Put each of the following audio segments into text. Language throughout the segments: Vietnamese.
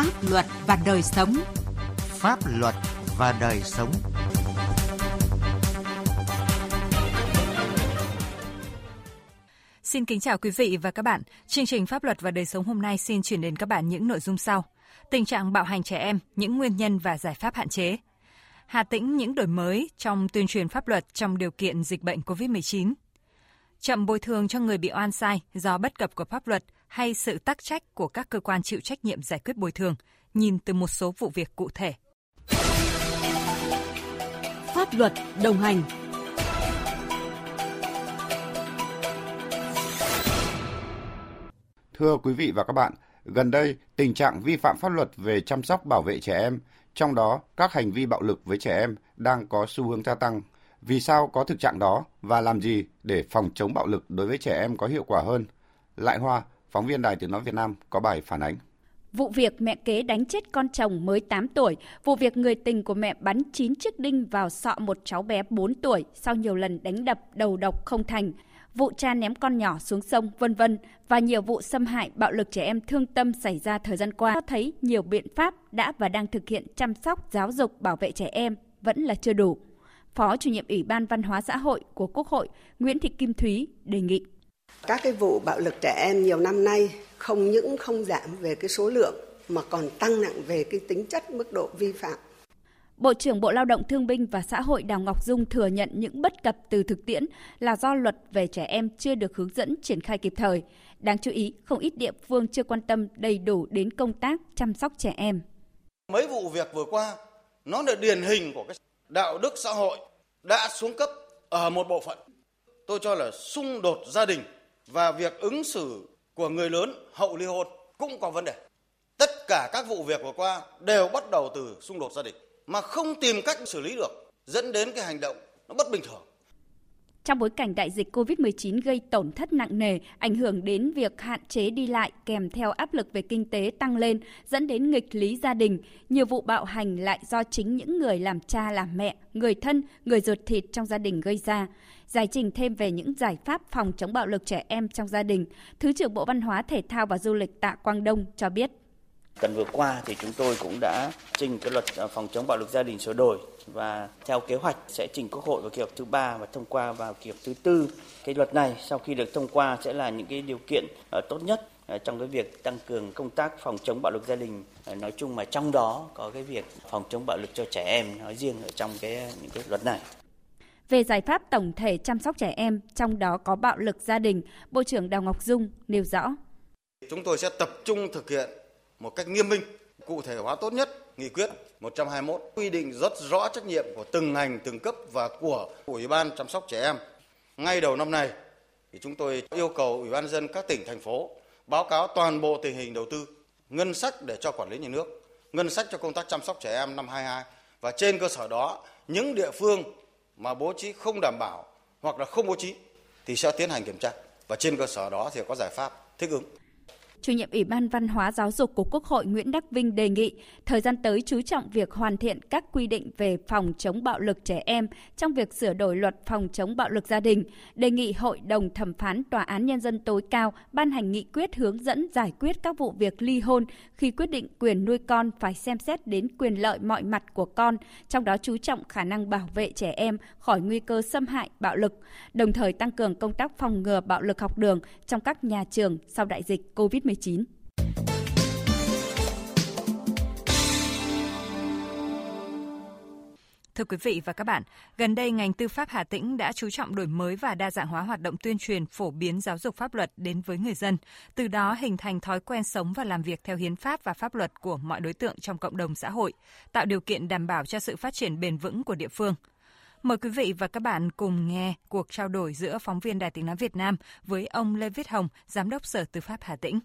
Pháp luật và đời sống. Pháp luật và đời sống. Xin kính chào quý vị và các bạn. Chương trình Pháp luật và đời sống hôm nay xin chuyển đến các bạn những nội dung sau. Tình trạng bạo hành trẻ em, những nguyên nhân và giải pháp hạn chế. Hà Tĩnh những đổi mới trong tuyên truyền pháp luật trong điều kiện dịch bệnh COVID-19. Chậm bồi thường cho người bị oan sai do bất cập của pháp luật hay sự tắc trách của các cơ quan chịu trách nhiệm giải quyết bồi thường, nhìn từ một số vụ việc cụ thể. Pháp luật đồng hành Thưa quý vị và các bạn, gần đây tình trạng vi phạm pháp luật về chăm sóc bảo vệ trẻ em, trong đó các hành vi bạo lực với trẻ em đang có xu hướng gia tăng. Vì sao có thực trạng đó và làm gì để phòng chống bạo lực đối với trẻ em có hiệu quả hơn? Lại Hoa, phóng viên Đài Tiếng Nói Việt Nam có bài phản ánh. Vụ việc mẹ kế đánh chết con chồng mới 8 tuổi, vụ việc người tình của mẹ bắn 9 chiếc đinh vào sọ một cháu bé 4 tuổi sau nhiều lần đánh đập đầu độc không thành, vụ cha ném con nhỏ xuống sông, vân vân và nhiều vụ xâm hại bạo lực trẻ em thương tâm xảy ra thời gian qua cho thấy nhiều biện pháp đã và đang thực hiện chăm sóc, giáo dục, bảo vệ trẻ em vẫn là chưa đủ. Phó chủ nhiệm Ủy ban Văn hóa xã hội của Quốc hội Nguyễn Thị Kim Thúy đề nghị các cái vụ bạo lực trẻ em nhiều năm nay không những không giảm về cái số lượng mà còn tăng nặng về cái tính chất mức độ vi phạm. Bộ trưởng Bộ Lao động Thương binh và Xã hội Đào Ngọc Dung thừa nhận những bất cập từ thực tiễn là do luật về trẻ em chưa được hướng dẫn triển khai kịp thời. Đáng chú ý, không ít địa phương chưa quan tâm đầy đủ đến công tác chăm sóc trẻ em. Mấy vụ việc vừa qua, nó là điển hình của cái đạo đức xã hội đã xuống cấp ở một bộ phận. Tôi cho là xung đột gia đình và việc ứng xử của người lớn, hậu ly hôn cũng có vấn đề. Tất cả các vụ việc vừa qua đều bắt đầu từ xung đột gia đình, mà không tìm cách xử lý được, dẫn đến cái hành động nó bất bình thường. Trong bối cảnh đại dịch COVID-19 gây tổn thất nặng nề, ảnh hưởng đến việc hạn chế đi lại kèm theo áp lực về kinh tế tăng lên, dẫn đến nghịch lý gia đình, nhiều vụ bạo hành lại do chính những người làm cha làm mẹ, người thân, người ruột thịt trong gia đình gây ra. Giải trình thêm về những giải pháp phòng chống bạo lực trẻ em trong gia đình, Thứ trưởng Bộ Văn hóa Thể thao và Du lịch Tạ Quang Đông cho biết. Tuần vừa qua thì chúng tôi cũng đã trình cái luật à, phòng chống bạo lực gia đình sửa đổi và theo kế hoạch sẽ trình Quốc hội vào kỳ họp thứ ba và thông qua vào kỳ họp thứ tư. Cái luật này sau khi được thông qua sẽ là những cái điều kiện uh, tốt nhất uh, trong cái việc tăng cường công tác phòng chống bạo lực gia đình nói chung mà trong đó có cái việc phòng chống bạo lực cho trẻ em nói riêng ở trong cái những cái luật này. Về giải pháp tổng thể chăm sóc trẻ em, trong đó có bạo lực gia đình, Bộ trưởng Đào Ngọc Dung nêu rõ. Chúng tôi sẽ tập trung thực hiện một cách nghiêm minh, cụ thể hóa tốt nhất nghị quyết 121 quy định rất rõ trách nhiệm của từng ngành, từng cấp và của Ủy ban chăm sóc trẻ em. Ngay đầu năm này thì chúng tôi yêu cầu Ủy ban dân các tỉnh thành phố báo cáo toàn bộ tình hình đầu tư, ngân sách để cho quản lý nhà nước, ngân sách cho công tác chăm sóc trẻ em năm 22 và trên cơ sở đó những địa phương mà bố trí không đảm bảo hoặc là không bố trí thì sẽ tiến hành kiểm tra và trên cơ sở đó thì có giải pháp thích ứng chủ nhiệm Ủy ban Văn hóa Giáo dục của Quốc hội Nguyễn Đắc Vinh đề nghị thời gian tới chú trọng việc hoàn thiện các quy định về phòng chống bạo lực trẻ em trong việc sửa đổi luật phòng chống bạo lực gia đình, đề nghị Hội đồng thẩm phán Tòa án Nhân dân tối cao ban hành nghị quyết hướng dẫn giải quyết các vụ việc ly hôn khi quyết định quyền nuôi con phải xem xét đến quyền lợi mọi mặt của con, trong đó chú trọng khả năng bảo vệ trẻ em khỏi nguy cơ xâm hại bạo lực, đồng thời tăng cường công tác phòng ngừa bạo lực học đường trong các nhà trường sau đại dịch COVID-19. COVID-19. Thưa quý vị và các bạn, gần đây ngành tư pháp Hà Tĩnh đã chú trọng đổi mới và đa dạng hóa hoạt động tuyên truyền phổ biến giáo dục pháp luật đến với người dân, từ đó hình thành thói quen sống và làm việc theo hiến pháp và pháp luật của mọi đối tượng trong cộng đồng xã hội, tạo điều kiện đảm bảo cho sự phát triển bền vững của địa phương. Mời quý vị và các bạn cùng nghe cuộc trao đổi giữa phóng viên Đài Tiếng Nói Việt Nam với ông Lê Viết Hồng, Giám đốc Sở Tư pháp Hà Tĩnh.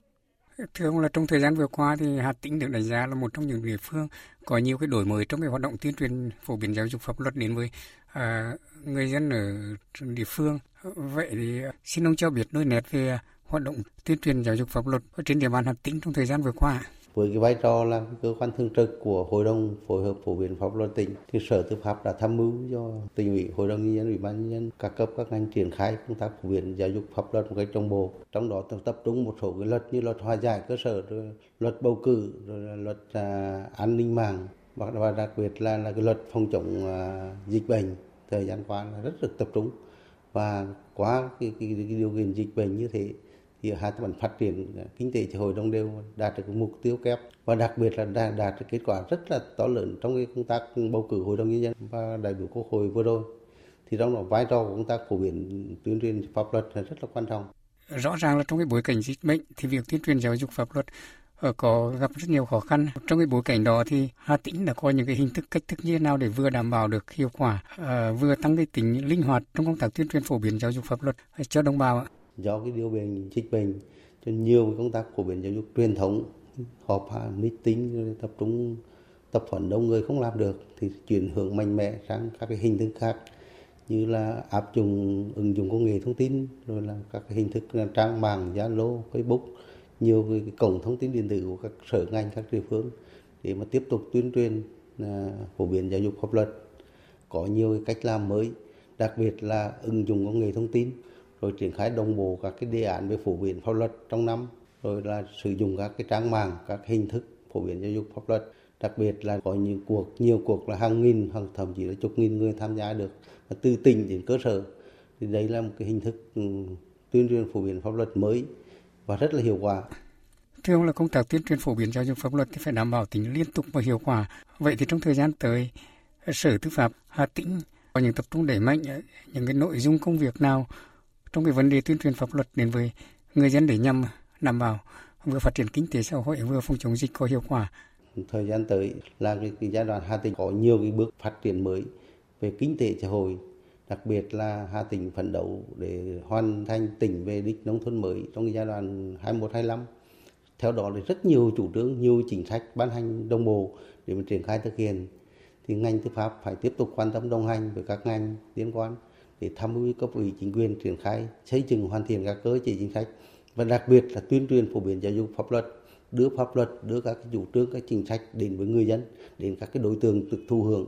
Thưa ông là trong thời gian vừa qua thì Hà Tĩnh được đánh giá là một trong những địa phương có nhiều cái đổi mới trong cái hoạt động tuyên truyền phổ biến giáo dục pháp luật đến với à, người dân ở địa phương. Vậy thì à, xin ông cho biết đôi nét về hoạt động tuyên truyền giáo dục pháp luật trên địa bàn Hà Tĩnh trong thời gian vừa qua với cái vai trò là cơ quan thường trực của hội đồng phối hợp phổ biến pháp luật tỉnh thì sở tư pháp đã tham mưu cho tỉnh ủy hội đồng nhân dân ủy ban nhân dân các cấp các ngành triển khai công tác phổ biến giáo dục pháp luật một cách đồng bộ. Trong đó tập trung một số cái luật như luật hòa giải cơ sở rồi luật bầu cử rồi luật à, an ninh mạng và đặc biệt là là cái luật phòng chống à, dịch bệnh. Thời gian qua là rất được tập trung. Và qua cái, cái, cái điều kiện dịch bệnh như thế thì hai vẫn phát triển ờ, kinh tế xã hội đồng đều đạt được mục tiêu kép. Và đặc biệt là đạt, đạt được kết quả rất là to lớn trong cái công tác bầu cử hội đồng nhân dân và đại biểu quốc hội vừa rồi. Thì trong đó vai trò của công tác phổ biến tuyên truyền pháp luật là rất là quan trọng. Rõ ràng là trong cái bối cảnh dịch bệnh thì việc tuyên truyền giáo dục pháp luật ờ, có gặp rất nhiều khó khăn. Trong cái bối cảnh đó thì Hà Tĩnh đã có những cái hình thức cách thức như thế nào để vừa đảm bảo được hiệu quả, uh, vừa tăng cái tính linh hoạt trong công tác tuyên truyền phổ biến giáo dục pháp luật cho đồng bào ạ? Do cái điều bệnh dịch bệnh cho nhiều công tác phổ biến giáo dục truyền thống họp hạ meeting tập trung tập huấn đông người không làm được thì chuyển hướng mạnh mẽ sang các cái hình thức khác như là áp dụng ứng dụng công nghệ thông tin rồi là các cái hình thức trang mạng zalo facebook nhiều cái cổng thông tin điện tử của các sở ngành các địa phương để mà tiếp tục tuyên truyền à, phổ biến giáo dục pháp luật. Có nhiều cái cách làm mới đặc biệt là ứng dụng công nghệ thông tin rồi triển khai đồng bộ các cái đề án về phổ biến pháp luật trong năm rồi là sử dụng các cái trang mạng các hình thức phổ biến giáo dục pháp luật đặc biệt là có những cuộc nhiều cuộc là hàng nghìn hàng thậm chí là chục nghìn người tham gia được từ tỉnh đến cơ sở thì đây là một cái hình thức ừ, tuyên truyền phổ biến pháp luật mới và rất là hiệu quả. Thưa ông là công tác tuyên truyền phổ biến giáo dục pháp luật thì phải đảm bảo tính liên tục và hiệu quả. Vậy thì trong thời gian tới, Sở Tư pháp Hà Tĩnh có những tập trung đẩy mạnh những cái nội dung công việc nào trong cái vấn đề tuyên truyền pháp luật đến với người dân để nhằm đảm bảo vừa phát triển kinh tế xã hội vừa phòng chống dịch có hiệu quả. Thời gian tới là cái, cái giai đoạn Hà Tĩnh có nhiều cái bước phát triển mới về kinh tế xã hội, đặc biệt là Hà Tĩnh phấn đấu để hoàn thành tỉnh về đích nông thôn mới trong cái giai đoạn 21-25. Theo đó là rất nhiều chủ trương, nhiều chính sách ban hành đồng bộ để mà triển khai thực hiện. Thì ngành tư pháp phải tiếp tục quan tâm đồng hành với các ngành liên quan để tham mưu cấp ủy chính quyền triển khai xây dựng hoàn thiện các cơ chế chính sách. Và đặc biệt là tuyên truyền phổ biến giáo dục pháp luật đưa pháp luật đưa các cái chủ trương các chính sách đến với người dân đến các cái đối tượng được thụ hưởng.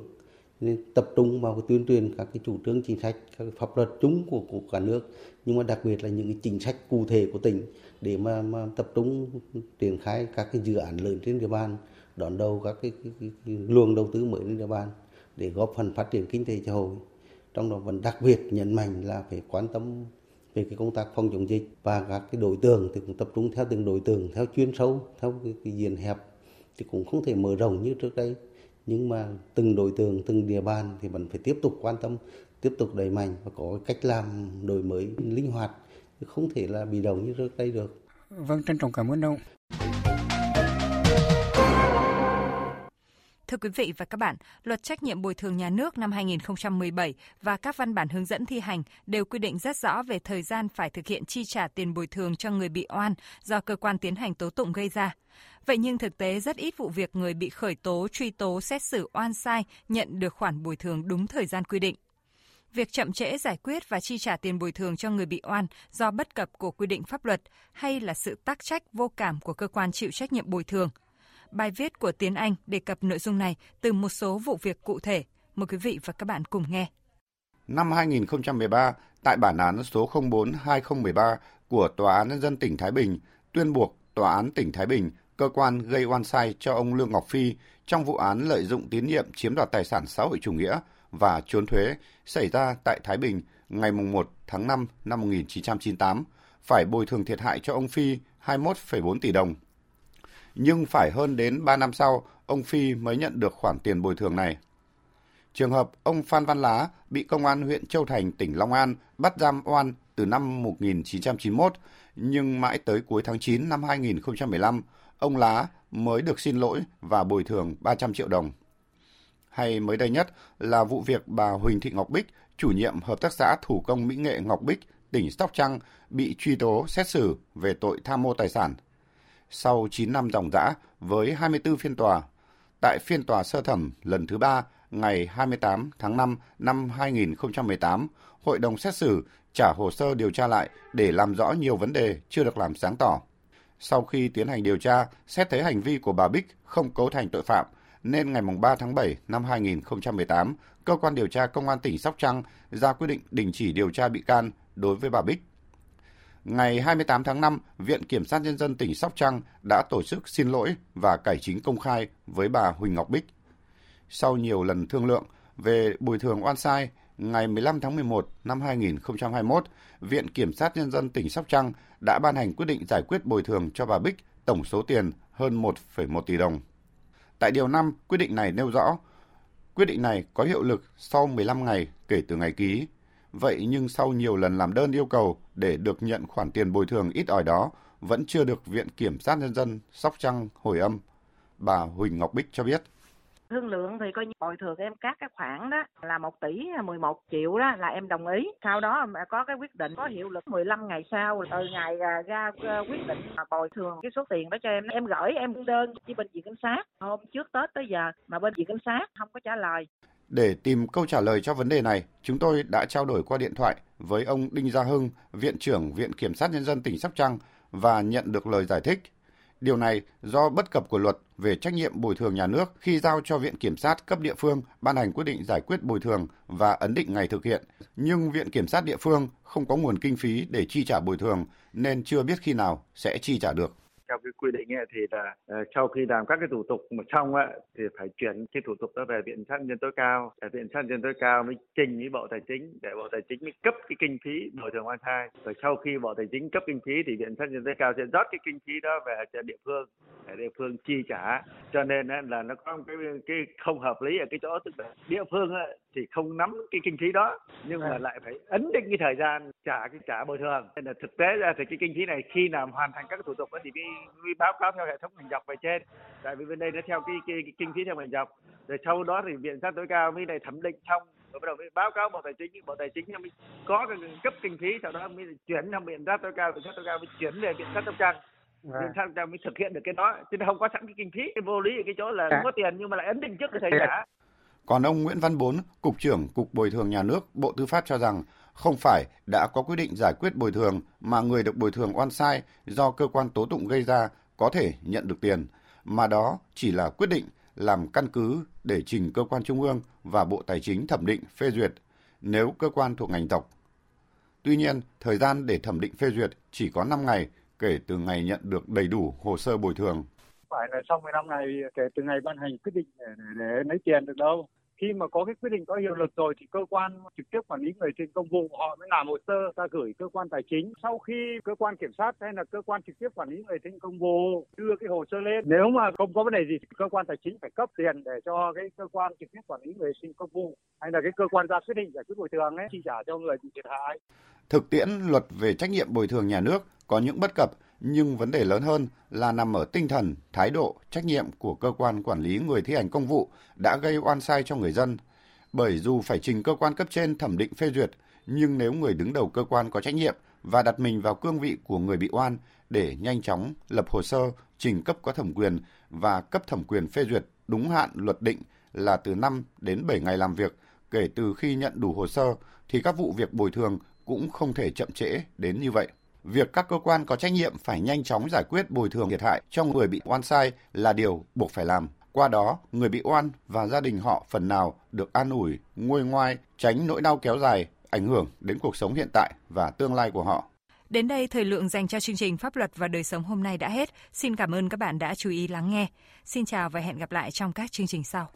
Nên tập trung vào cái tuyên truyền các cái chủ trương chính sách các cái pháp luật chung của, của cả nước. Nhưng mà đặc biệt là những cái chính sách cụ thể của tỉnh để mà, mà tập trung triển khai các cái dự án lớn trên địa bàn đón đầu các cái, cái, cái, cái luồng đầu tư mới trên địa bàn để góp phần phát triển kinh tế xã hội trong đó vẫn đặc biệt nhấn mạnh là phải quan tâm về cái công tác phòng chống dịch và các cái đối tượng thì cũng tập trung theo từng đối tượng theo chuyên sâu theo cái, cái diện hẹp thì cũng không thể mở rộng như trước đây. Nhưng mà từng đối tượng từng địa bàn thì vẫn phải tiếp tục quan tâm tiếp tục đẩy mạnh và có cách làm đổi mới linh hoạt không thể là bị động như trước đây được. Vâng trân trọng cảm ơn ông. Thưa quý vị và các bạn, Luật trách nhiệm bồi thường nhà nước năm 2017 và các văn bản hướng dẫn thi hành đều quy định rất rõ về thời gian phải thực hiện chi trả tiền bồi thường cho người bị oan do cơ quan tiến hành tố tụng gây ra. Vậy nhưng thực tế rất ít vụ việc người bị khởi tố, truy tố, xét xử oan sai nhận được khoản bồi thường đúng thời gian quy định. Việc chậm trễ giải quyết và chi trả tiền bồi thường cho người bị oan do bất cập của quy định pháp luật hay là sự tác trách vô cảm của cơ quan chịu trách nhiệm bồi thường – Bài viết của Tiến Anh đề cập nội dung này từ một số vụ việc cụ thể. Mời quý vị và các bạn cùng nghe. Năm 2013, tại bản án số 04-2013 của Tòa án Nhân dân tỉnh Thái Bình tuyên buộc Tòa án tỉnh Thái Bình cơ quan gây oan sai cho ông Lương Ngọc Phi trong vụ án lợi dụng tín nhiệm chiếm đoạt tài sản xã hội chủ nghĩa và trốn thuế xảy ra tại Thái Bình ngày 1 tháng 5 năm 1998 phải bồi thường thiệt hại cho ông Phi 21,4 tỷ đồng nhưng phải hơn đến 3 năm sau, ông Phi mới nhận được khoản tiền bồi thường này. Trường hợp ông Phan Văn Lá bị Công an huyện Châu Thành, tỉnh Long An bắt giam oan từ năm 1991, nhưng mãi tới cuối tháng 9 năm 2015, ông Lá mới được xin lỗi và bồi thường 300 triệu đồng. Hay mới đây nhất là vụ việc bà Huỳnh Thị Ngọc Bích, chủ nhiệm Hợp tác xã Thủ công Mỹ nghệ Ngọc Bích, tỉnh Sóc Trăng, bị truy tố xét xử về tội tham mô tài sản sau 9 năm dòng dã với 24 phiên tòa. Tại phiên tòa sơ thẩm lần thứ 3 ngày 28 tháng 5 năm 2018, hội đồng xét xử trả hồ sơ điều tra lại để làm rõ nhiều vấn đề chưa được làm sáng tỏ. Sau khi tiến hành điều tra, xét thấy hành vi của bà Bích không cấu thành tội phạm, nên ngày 3 tháng 7 năm 2018, cơ quan điều tra công an tỉnh Sóc Trăng ra quyết định đình chỉ điều tra bị can đối với bà Bích. Ngày 28 tháng 5, Viện Kiểm sát Nhân dân tỉnh Sóc Trăng đã tổ chức xin lỗi và cải chính công khai với bà Huỳnh Ngọc Bích. Sau nhiều lần thương lượng về bồi thường oan sai, ngày 15 tháng 11 năm 2021, Viện Kiểm sát Nhân dân tỉnh Sóc Trăng đã ban hành quyết định giải quyết bồi thường cho bà Bích tổng số tiền hơn 1,1 tỷ đồng. Tại Điều 5, quyết định này nêu rõ, quyết định này có hiệu lực sau 15 ngày kể từ ngày ký. Vậy nhưng sau nhiều lần làm đơn yêu cầu để được nhận khoản tiền bồi thường ít ỏi đó, vẫn chưa được Viện Kiểm sát Nhân dân Sóc Trăng hồi âm. Bà Huỳnh Ngọc Bích cho biết thương lượng thì coi như bồi thường em các cái khoản đó là 1 tỷ à, 11 triệu đó là em đồng ý. Sau đó mà có cái quyết định có hiệu lực 15 ngày sau từ ngày à, ra ờ, quyết định mà bồi thường cái số tiền đó cho em. Em gửi em đơn với bên viện cảnh sát. Hôm trước tết tới giờ mà bên viện cảnh sát không có trả lời. Để tìm câu trả lời cho vấn đề này, chúng tôi đã trao đổi qua điện thoại với ông Đinh Gia Hưng, Viện trưởng Viện Kiểm sát Nhân dân tỉnh Sóc Trăng và nhận được lời giải thích. Điều này do bất cập của luật về trách nhiệm bồi thường nhà nước khi giao cho Viện Kiểm sát cấp địa phương ban hành quyết định giải quyết bồi thường và ấn định ngày thực hiện. Nhưng Viện Kiểm sát địa phương không có nguồn kinh phí để chi trả bồi thường nên chưa biết khi nào sẽ chi trả được theo cái quy định ấy, thì là ờ, sau khi làm các cái thủ tục mà xong ấy, thì phải chuyển cái thủ tục đó về viện sát nhân tối cao. Để viện sát nhân tối cao mới trình với bộ tài chính để bộ tài chính mới cấp cái kinh phí bồi thường oan sai rồi sau khi bộ tài chính cấp kinh phí thì viện sát nhân tối cao sẽ rót cái kinh phí đó về cho địa phương để địa phương chi trả. Cho nên ấy, là nó có một cái cái không hợp lý ở cái chỗ tức là địa phương ấy, thì không nắm cái kinh phí đó nhưng mà lại phải ấn định cái thời gian trả cái trả bồi thường. Nên là thực tế ra thì cái kinh phí này khi nào hoàn thành các thủ tục thì mới mới báo cáo theo hệ thống ngành dọc về trên. Tại vì bên đây nó theo cái, cái, cái kinh phí theo ngành dọc. Rồi sau đó thì viện sát tối cao mới này thẩm định xong rồi bắt đầu mới báo cáo bộ tài chính. Bộ tài chính mới có cái cấp kinh phí sau đó mới chuyển sang viện sát tối cao. Viện sát tối cao mới chuyển về viện sát sóc trăng à. viện sát mới thực hiện được cái đó. Chứ không có sẵn cái kinh phí. Cái vô lý ở cái chỗ là không có tiền nhưng mà lại ấn định trước cái thời trả còn ông Nguyễn Văn Bốn, Cục trưởng Cục Bồi thường Nhà nước, Bộ Tư pháp cho rằng không phải đã có quyết định giải quyết bồi thường mà người được bồi thường oan sai do cơ quan tố tụng gây ra có thể nhận được tiền, mà đó chỉ là quyết định làm căn cứ để trình cơ quan trung ương và Bộ Tài chính thẩm định phê duyệt nếu cơ quan thuộc ngành tộc. Tuy nhiên, thời gian để thẩm định phê duyệt chỉ có 5 ngày kể từ ngày nhận được đầy đủ hồ sơ bồi thường. Phải là sau 15 ngày kể từ ngày ban hành quyết định để, để, để lấy tiền được đâu khi mà có cái quyết định có hiệu lực rồi thì cơ quan trực tiếp quản lý người thi hành công vụ họ mới làm hồ sơ ta gửi cơ quan tài chính. Sau khi cơ quan kiểm sát hay là cơ quan trực tiếp quản lý người thi hành công vụ đưa cái hồ sơ lên, nếu mà không có vấn đề gì thì cơ quan tài chính phải cấp tiền để cho cái cơ quan trực tiếp quản lý người thi hành công vụ hay là cái cơ quan ra quyết định giải quyết bồi thường ấy, chi trả cho người bị thiệt hại. Thực tiễn luật về trách nhiệm bồi thường nhà nước có những bất cập nhưng vấn đề lớn hơn là nằm ở tinh thần, thái độ, trách nhiệm của cơ quan quản lý người thi hành công vụ đã gây oan sai cho người dân. Bởi dù phải trình cơ quan cấp trên thẩm định phê duyệt, nhưng nếu người đứng đầu cơ quan có trách nhiệm và đặt mình vào cương vị của người bị oan để nhanh chóng lập hồ sơ, trình cấp có thẩm quyền và cấp thẩm quyền phê duyệt đúng hạn luật định là từ 5 đến 7 ngày làm việc kể từ khi nhận đủ hồ sơ thì các vụ việc bồi thường cũng không thể chậm trễ đến như vậy việc các cơ quan có trách nhiệm phải nhanh chóng giải quyết bồi thường thiệt hại cho người bị oan sai là điều buộc phải làm. Qua đó, người bị oan và gia đình họ phần nào được an ủi, nguôi ngoai, tránh nỗi đau kéo dài, ảnh hưởng đến cuộc sống hiện tại và tương lai của họ. Đến đây, thời lượng dành cho chương trình Pháp luật và đời sống hôm nay đã hết. Xin cảm ơn các bạn đã chú ý lắng nghe. Xin chào và hẹn gặp lại trong các chương trình sau.